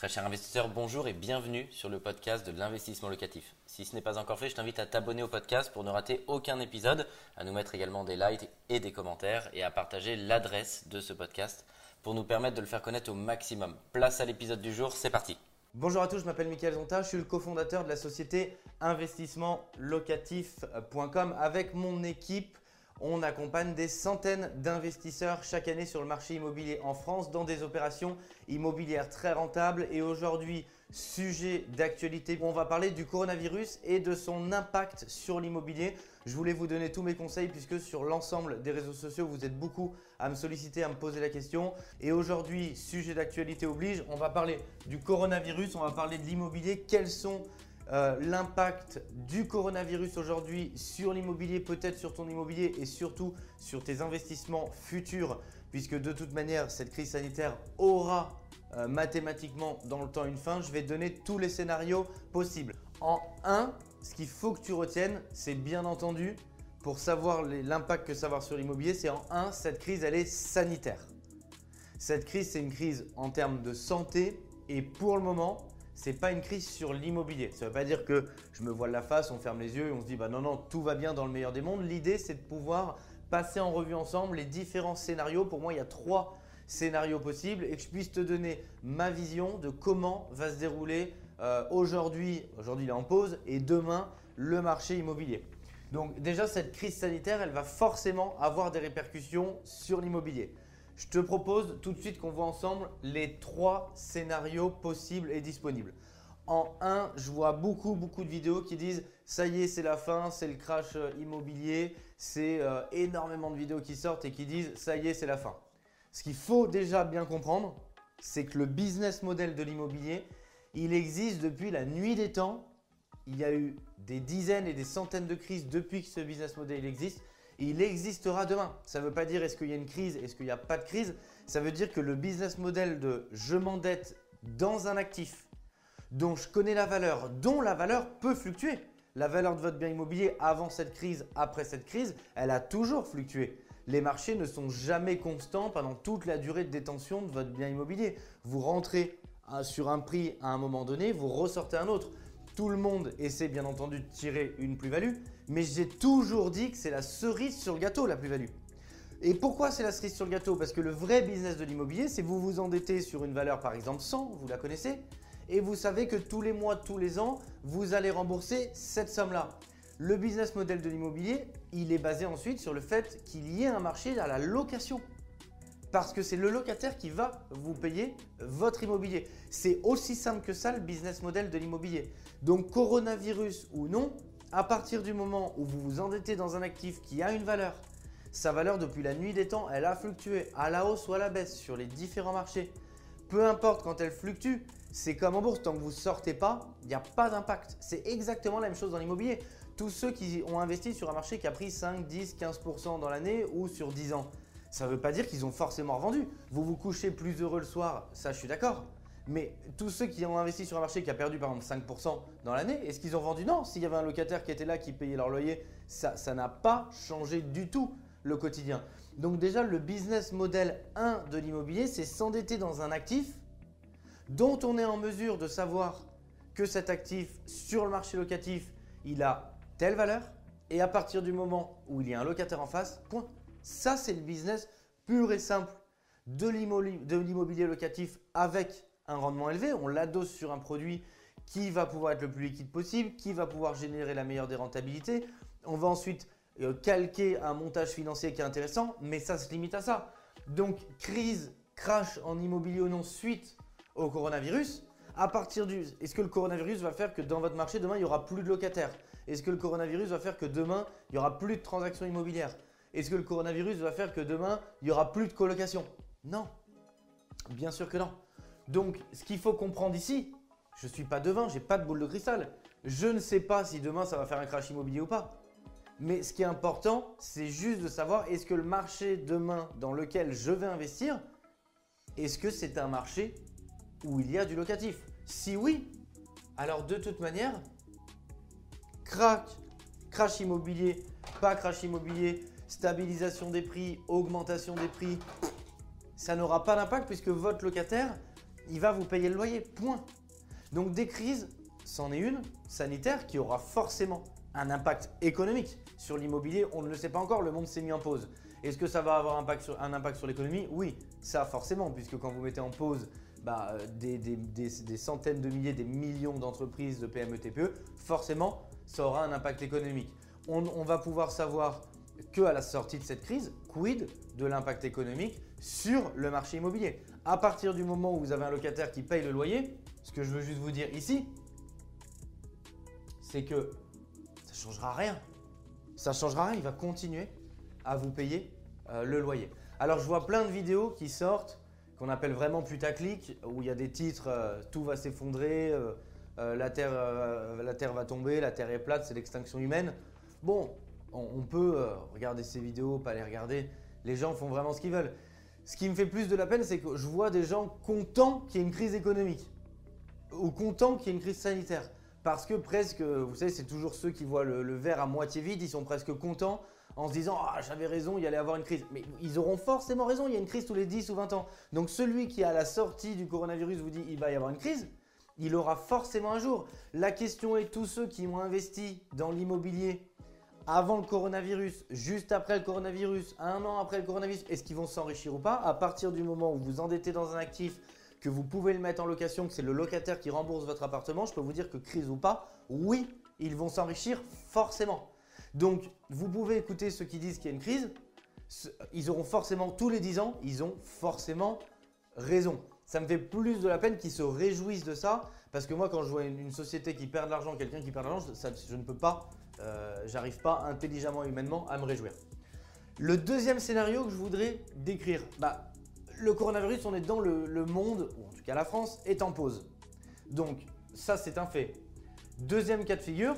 Très cher investisseur, bonjour et bienvenue sur le podcast de l'investissement locatif. Si ce n'est pas encore fait, je t'invite à t'abonner au podcast pour ne rater aucun épisode, à nous mettre également des likes et des commentaires et à partager l'adresse de ce podcast pour nous permettre de le faire connaître au maximum. Place à l'épisode du jour, c'est parti. Bonjour à tous, je m'appelle Michael Zonta, je suis le cofondateur de la société investissementlocatif.com. Avec mon équipe, on accompagne des centaines d'investisseurs chaque année sur le marché immobilier en France dans des opérations immobilières très rentables. Et aujourd'hui, sujet d'actualité, on va parler du coronavirus et de son impact sur l'immobilier. Je voulais vous donner tous mes conseils puisque sur l'ensemble des réseaux sociaux, vous êtes beaucoup à me solliciter, à me poser la question. Et aujourd'hui, sujet d'actualité oblige, on va parler du coronavirus, on va parler de l'immobilier, quels sont euh, l'impact du coronavirus aujourd'hui sur l'immobilier, peut-être sur ton immobilier et surtout sur tes investissements futurs, puisque de toute manière, cette crise sanitaire aura euh, mathématiquement dans le temps une fin. Je vais donner tous les scénarios possibles. En 1, ce qu'il faut que tu retiennes, c'est bien entendu, pour savoir l'impact que ça va avoir sur l'immobilier, c'est en 1, cette crise, elle est sanitaire. Cette crise, c'est une crise en termes de santé et pour le moment, c'est pas une crise sur l'immobilier. Ça ne veut pas dire que je me voile la face, on ferme les yeux et on se dit bah non non tout va bien dans le meilleur des mondes. L'idée c'est de pouvoir passer en revue ensemble les différents scénarios. Pour moi il y a trois scénarios possibles et que je puisse te donner ma vision de comment va se dérouler euh, aujourd'hui, aujourd'hui il est en pause et demain le marché immobilier. Donc déjà cette crise sanitaire elle va forcément avoir des répercussions sur l'immobilier. Je te propose tout de suite qu'on voit ensemble les trois scénarios possibles et disponibles. En un, je vois beaucoup, beaucoup de vidéos qui disent ça y est, c'est la fin, c'est le crash euh, immobilier. C'est euh, énormément de vidéos qui sortent et qui disent ça y est, c'est la fin. Ce qu'il faut déjà bien comprendre, c'est que le business model de l'immobilier, il existe depuis la nuit des temps. Il y a eu des dizaines et des centaines de crises depuis que ce business model existe il existera demain. Ça ne veut pas dire est-ce qu'il y a une crise, est-ce qu'il n'y a pas de crise. Ça veut dire que le business model de je m'endette dans un actif dont je connais la valeur, dont la valeur peut fluctuer. La valeur de votre bien immobilier avant cette crise, après cette crise, elle a toujours fluctué. Les marchés ne sont jamais constants pendant toute la durée de détention de votre bien immobilier. Vous rentrez euh, sur un prix à un moment donné, vous ressortez un autre. Tout le monde essaie bien entendu de tirer une plus-value, mais j'ai toujours dit que c'est la cerise sur le gâteau la plus-value. Et pourquoi c'est la cerise sur le gâteau? Parce que le vrai business de l'immobilier, c'est vous vous endettez sur une valeur par exemple 100, vous la connaissez, et vous savez que tous les mois, tous les ans, vous allez rembourser cette somme-là. Le business model de l'immobilier, il est basé ensuite sur le fait qu'il y ait un marché à la location. Parce que c'est le locataire qui va vous payer votre immobilier. C'est aussi simple que ça le business model de l'immobilier. Donc coronavirus ou non, à partir du moment où vous vous endettez dans un actif qui a une valeur, sa valeur depuis la nuit des temps, elle a fluctué à la hausse ou à la baisse sur les différents marchés. Peu importe quand elle fluctue, c'est comme en bourse, tant que vous ne sortez pas, il n'y a pas d'impact. C'est exactement la même chose dans l'immobilier. Tous ceux qui ont investi sur un marché qui a pris 5, 10, 15% dans l'année ou sur 10 ans, ça ne veut pas dire qu'ils ont forcément revendu. Vous vous couchez plus heureux le soir, ça je suis d'accord. Mais tous ceux qui ont investi sur un marché qui a perdu par exemple 5% dans l'année, est-ce qu'ils ont vendu Non, s'il y avait un locataire qui était là, qui payait leur loyer, ça n'a pas changé du tout le quotidien. Donc déjà, le business model 1 de l'immobilier, c'est s'endetter dans un actif dont on est en mesure de savoir que cet actif sur le marché locatif, il a telle valeur. Et à partir du moment où il y a un locataire en face, point. Ça, c'est le business pur et simple de l'immobilier locatif avec un rendement élevé. On l'adosse sur un produit qui va pouvoir être le plus liquide possible, qui va pouvoir générer la meilleure des rentabilités. On va ensuite euh, calquer un montage financier qui est intéressant, mais ça se limite à ça. Donc, crise, crash en immobilier ou non suite au coronavirus. À partir du. Est-ce que le coronavirus va faire que dans votre marché, demain, il n'y aura plus de locataires? Est-ce que le coronavirus va faire que demain, il n'y aura plus de transactions immobilières? Est-ce que le coronavirus va faire que demain, il n'y aura plus de colocation? Non. Bien sûr que non. Donc, ce qu'il faut comprendre ici, je ne suis pas devin, je n'ai pas de boule de cristal. Je ne sais pas si demain ça va faire un crash immobilier ou pas. Mais ce qui est important, c'est juste de savoir est-ce que le marché demain dans lequel je vais investir, est-ce que c'est un marché où il y a du locatif? Si oui, alors de toute manière, crack, crash immobilier, pas crash immobilier, stabilisation des prix, augmentation des prix, ça n'aura pas d'impact puisque votre locataire, il va vous payer le loyer. Point. Donc des crises, c'en est une, sanitaire, qui aura forcément un impact économique sur l'immobilier. On ne le sait pas encore, le monde s'est mis en pause. Est-ce que ça va avoir un impact sur l'économie? Oui, ça forcément, puisque quand vous mettez en pause bah, euh, des, centaines de milliers, des millions d'entreprises de PME, TPE, forcément, ça aura un impact économique. On, va pouvoir savoir que à la sortie de cette crise, quid de l'impact économique sur le marché immobilier? À partir du moment où vous avez un locataire qui paye le loyer, ce que je veux juste vous dire ici, c'est que ça ne changera rien. Ça changera rien, il va continuer à vous payer euh, le loyer. Alors je vois plein de vidéos qui sortent qu'on appelle vraiment putaclic, où il y a des titres euh, tout va s'effondrer, euh, la, la Terre va tomber, la Terre est plate, c'est l'extinction humaine. Bon, on, peut regarder ces vidéos, pas les regarder. Les gens font vraiment ce qu'ils veulent. Ce qui me fait plus de la peine, c'est que je vois des gens contents qu'il y ait une crise économique ou contents qu'il y ait une crise sanitaire. Parce que presque, vous savez, c'est toujours ceux qui voient le verre à moitié vide, ils sont presque contents en se disant Ah, j'avais raison, il y avoir une crise. Mais ils auront forcément raison, il y a une crise tous les 10 ou 20 ans. Donc celui qui, à la sortie du coronavirus, vous dit Il va y avoir une crise, il aura forcément un jour. La question est tous ceux qui ont investi dans l'immobilier avant le coronavirus, juste après le coronavirus, un an après le coronavirus, est-ce qu'ils vont s'enrichir ou pas? À partir du moment où vous endettez dans un actif, que vous pouvez le mettre en location, que c'est le locataire qui rembourse votre appartement, je peux vous dire que crise ou pas, oui, ils vont s'enrichir forcément. Donc, vous pouvez écouter ceux qui disent qu'il y a une crise. Ils auront forcément, tous les 10 ans, ils ont forcément raison. Ça me fait plus de la peine qu'ils se réjouissent de ça. Parce que moi, quand je vois une, société qui perd de l'argent, quelqu'un qui perd de l'argent, je ne peux pas, euh, j'arrive pas intelligemment, humainement à me réjouir. Le deuxième scénario que je voudrais décrire, bah, le coronavirus, on est dans le, le monde, ou en tout cas la France, est en pause. Donc, ça, c'est un fait. Deuxième cas de figure,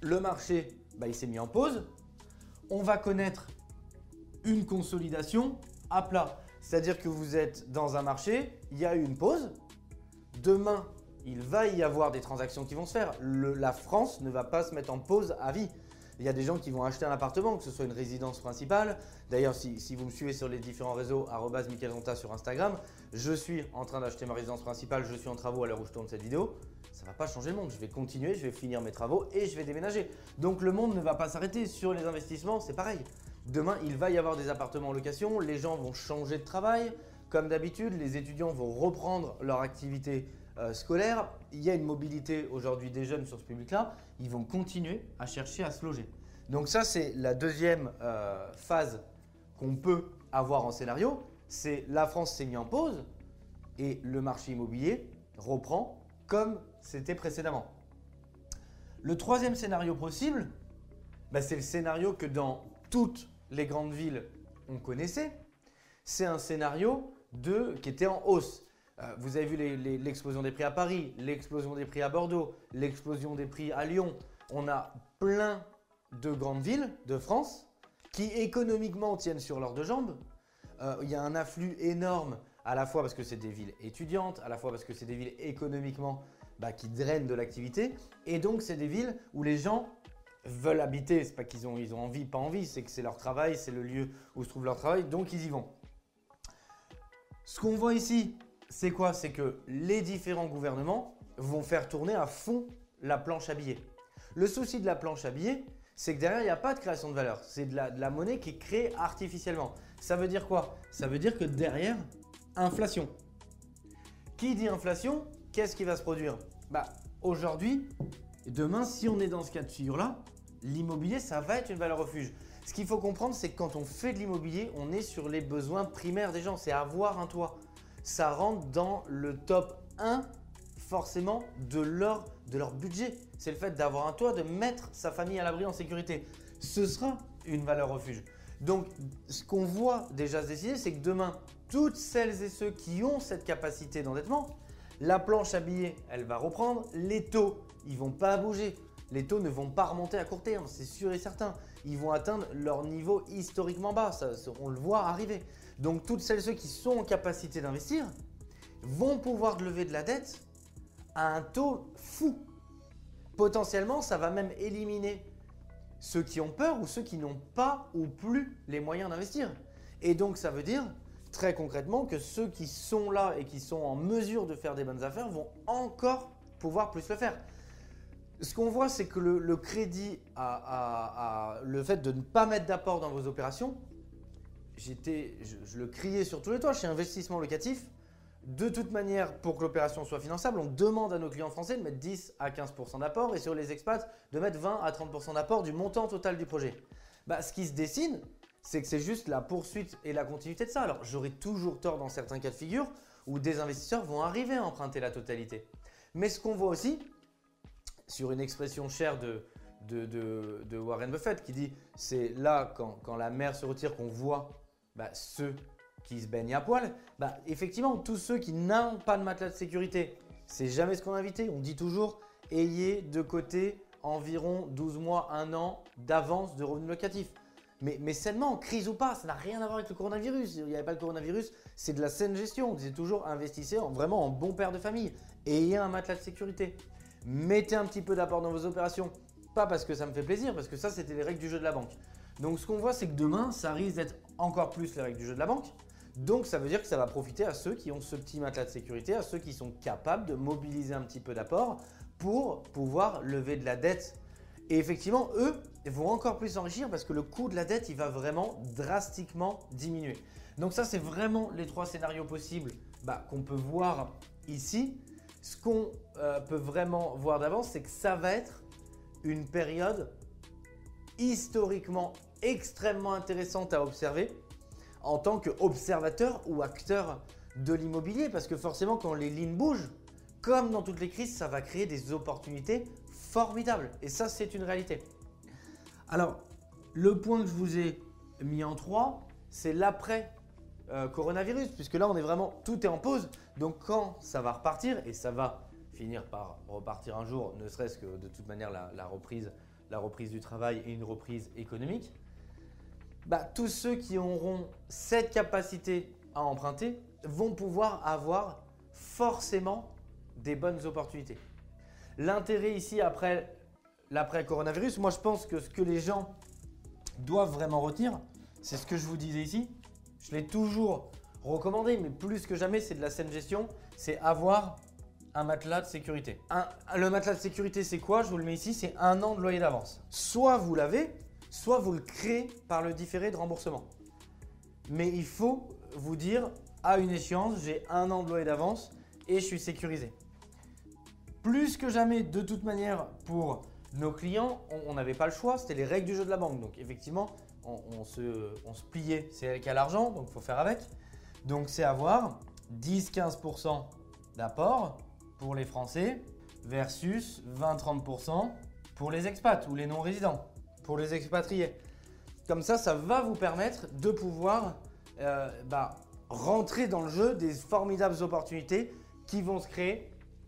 le marché bah, il s'est mis en pause. On va connaître une consolidation à plat. C'est-à-dire que vous êtes dans un marché, il y a eu une pause. Demain, il va y avoir des transactions qui vont se faire. la France ne va pas se mettre en pause à vie. Il y a des gens qui vont acheter un appartement, que ce soit une résidence principale. D'ailleurs, si, vous me suivez sur les différents réseaux, Ronta sur Instagram, je suis en train d'acheter ma résidence principale, je suis en travaux à l'heure où je tourne cette vidéo ça va pas changer le monde. Je vais continuer, je vais finir mes travaux et je vais déménager. Donc le monde ne va pas s'arrêter. Sur les investissements, c'est pareil. Demain, il va y avoir des appartements en location, les gens vont changer de travail. Comme d'habitude, les étudiants vont reprendre leur activité euh, scolaire. Il y a une mobilité aujourd'hui des jeunes sur ce public-là. Ils vont continuer à chercher à se loger. Donc ça, c'est la deuxième euh, phase qu'on peut avoir en scénario. C'est la France s'est mise en pause et le marché immobilier reprend comme c'était précédemment. Le troisième scénario possible, bah, c'est le scénario que dans toutes les grandes villes on connaissait. C'est un scénario de, qui était en hausse. Euh, vous avez vu l'explosion des prix à Paris, l'explosion des prix à Bordeaux, l'explosion des prix à Lyon. On a plein de grandes villes de France qui économiquement tiennent sur leurs deux jambes. Euh, il y a un afflux énorme, à la fois parce que c'est des villes étudiantes, à la fois parce que c'est des villes économiquement bah, qui drainent de l'activité. Et donc, c'est des villes où les gens veulent habiter. C'est pas qu'ils ont, ils ont envie, pas envie, c'est que c'est leur travail, c'est le lieu où se trouve leur travail, donc ils y vont. Ce qu'on voit ici, c'est quoi? C'est que les différents gouvernements vont faire tourner à fond la planche à billets. Le souci de la planche à billets, c'est que derrière, il n'y a pas de création de valeur. C'est de la, de la monnaie qui est créée artificiellement. Ça veut dire quoi? Ça veut dire que derrière, inflation. Qui dit inflation Qu'est-ce qui va se produire? Bah, aujourd'hui, demain, si on est dans ce cas de figure-là, l'immobilier, ça va être une valeur refuge. Ce qu'il faut comprendre, c'est que quand on fait de l'immobilier, on est sur les besoins primaires des gens. C'est avoir un toit. Ça rentre dans le top 1 forcément de leur, de leur budget. C'est le fait d'avoir un toit, de mettre sa famille à l'abri en sécurité. Ce sera une valeur refuge. Donc, ce qu'on voit déjà se décider, c'est que demain, toutes celles et ceux qui ont cette capacité d'endettement, la planche à billets, elle va reprendre. Les taux, ils vont pas bouger. Les taux ne vont pas remonter à court terme, c'est sûr et certain. Ils vont atteindre leur niveau historiquement bas. on le voit arriver. Donc toutes celles et ceux qui sont en capacité d'investir vont pouvoir lever de la dette à un taux fou. Potentiellement, ça va même éliminer ceux qui ont peur ou ceux qui n'ont pas ou plus les moyens d'investir. Et donc ça veut dire très concrètement que ceux qui sont là et qui sont en mesure de faire des bonnes affaires vont encore pouvoir plus le faire. Ce qu'on voit, c'est que le, crédit à, le fait de ne pas mettre d'apport dans vos opérations, j'étais, je, le criais sur tous les toits chez Investissement Locatif. De toute manière, pour que l'opération soit finançable, on demande à nos clients français de mettre 10 à 15% d'apport et sur les expats de mettre 20 à 30% d'apport du montant total du projet. Bah, ce qui se dessine, c'est que c'est juste la poursuite et la continuité de ça. Alors j'aurais toujours tort dans certains cas de figure où des investisseurs vont arriver à emprunter la totalité. Mais ce qu'on voit aussi, sur une expression chère de, Warren Buffett qui dit c'est là quand, la mer se retire qu'on voit bah, ceux qui se baignent à poil. Bah, effectivement, tous ceux qui n'ont pas de matelas de sécurité, c'est jamais ce qu'on a invité. On dit toujours ayez de côté environ 12 mois, 1 an d'avance de revenus locatifs. Mais, mais sainement, crise ou pas, ça n'a rien à voir avec le coronavirus. Il n'y avait pas le coronavirus, c'est de la saine gestion. On disait toujours investissez en, vraiment en bon père de famille. Ayez un matelas de sécurité. Mettez un petit peu d'apport dans vos opérations. Pas parce que ça me fait plaisir, parce que ça, c'était les règles du jeu de la banque. Donc, ce qu'on voit, c'est que demain, ça risque d'être encore plus les règles du jeu de la banque. Donc, ça veut dire que ça va profiter à ceux qui ont ce petit matelas de sécurité, à ceux qui sont capables de mobiliser un petit peu d'apport pour pouvoir lever de la dette. Et effectivement, eux vont encore plus s'enrichir parce que le coût de la dette, il va vraiment drastiquement diminuer. Donc ça, c'est vraiment les trois scénarios possibles bah, qu'on peut voir ici. Ce qu'on euh, peut vraiment voir d'avance, c'est que ça va être une période historiquement extrêmement intéressante à observer en tant qu'observateur ou acteur de l'immobilier. Parce que forcément, quand les lignes bougent, comme dans toutes les crises, ça va créer des opportunités formidables. Et ça, c'est une réalité. Alors, le point que je vous ai mis en trois, c'est l'après euh, coronavirus, puisque là, on est vraiment, tout est en pause. Donc, quand ça va repartir, et ça va finir par repartir un jour, ne serait-ce que de toute manière la, reprise, la reprise du travail et une reprise économique, bah, tous ceux qui auront cette capacité à emprunter vont pouvoir avoir forcément des bonnes opportunités. L'intérêt ici après l'après-coronavirus, moi je pense que ce que les gens doivent vraiment retenir, c'est ce que je vous disais ici. Je l'ai toujours recommandé, mais plus que jamais, c'est de la saine gestion, c'est avoir un matelas de sécurité. le matelas de sécurité, c'est quoi? Je vous le mets ici, c'est un an de loyer d'avance. Soit vous l'avez, soit vous le créez par le différé de remboursement. Mais il faut vous dire, à une échéance, j'ai un an de loyer d'avance et je suis sécurisé plus que jamais, de toute manière, pour nos clients, on n'avait pas le choix, c'était les règles du jeu de la banque. Donc effectivement, on, se, on pliait, c'est elle qui l'argent, donc il faut faire avec. Donc c'est avoir 10-15% d'apport pour les Français versus 20-30% pour les expats ou les non-résidents, pour les expatriés. Comme ça, ça va vous permettre de pouvoir euh, bah, rentrer dans le jeu des formidables opportunités qui vont se créer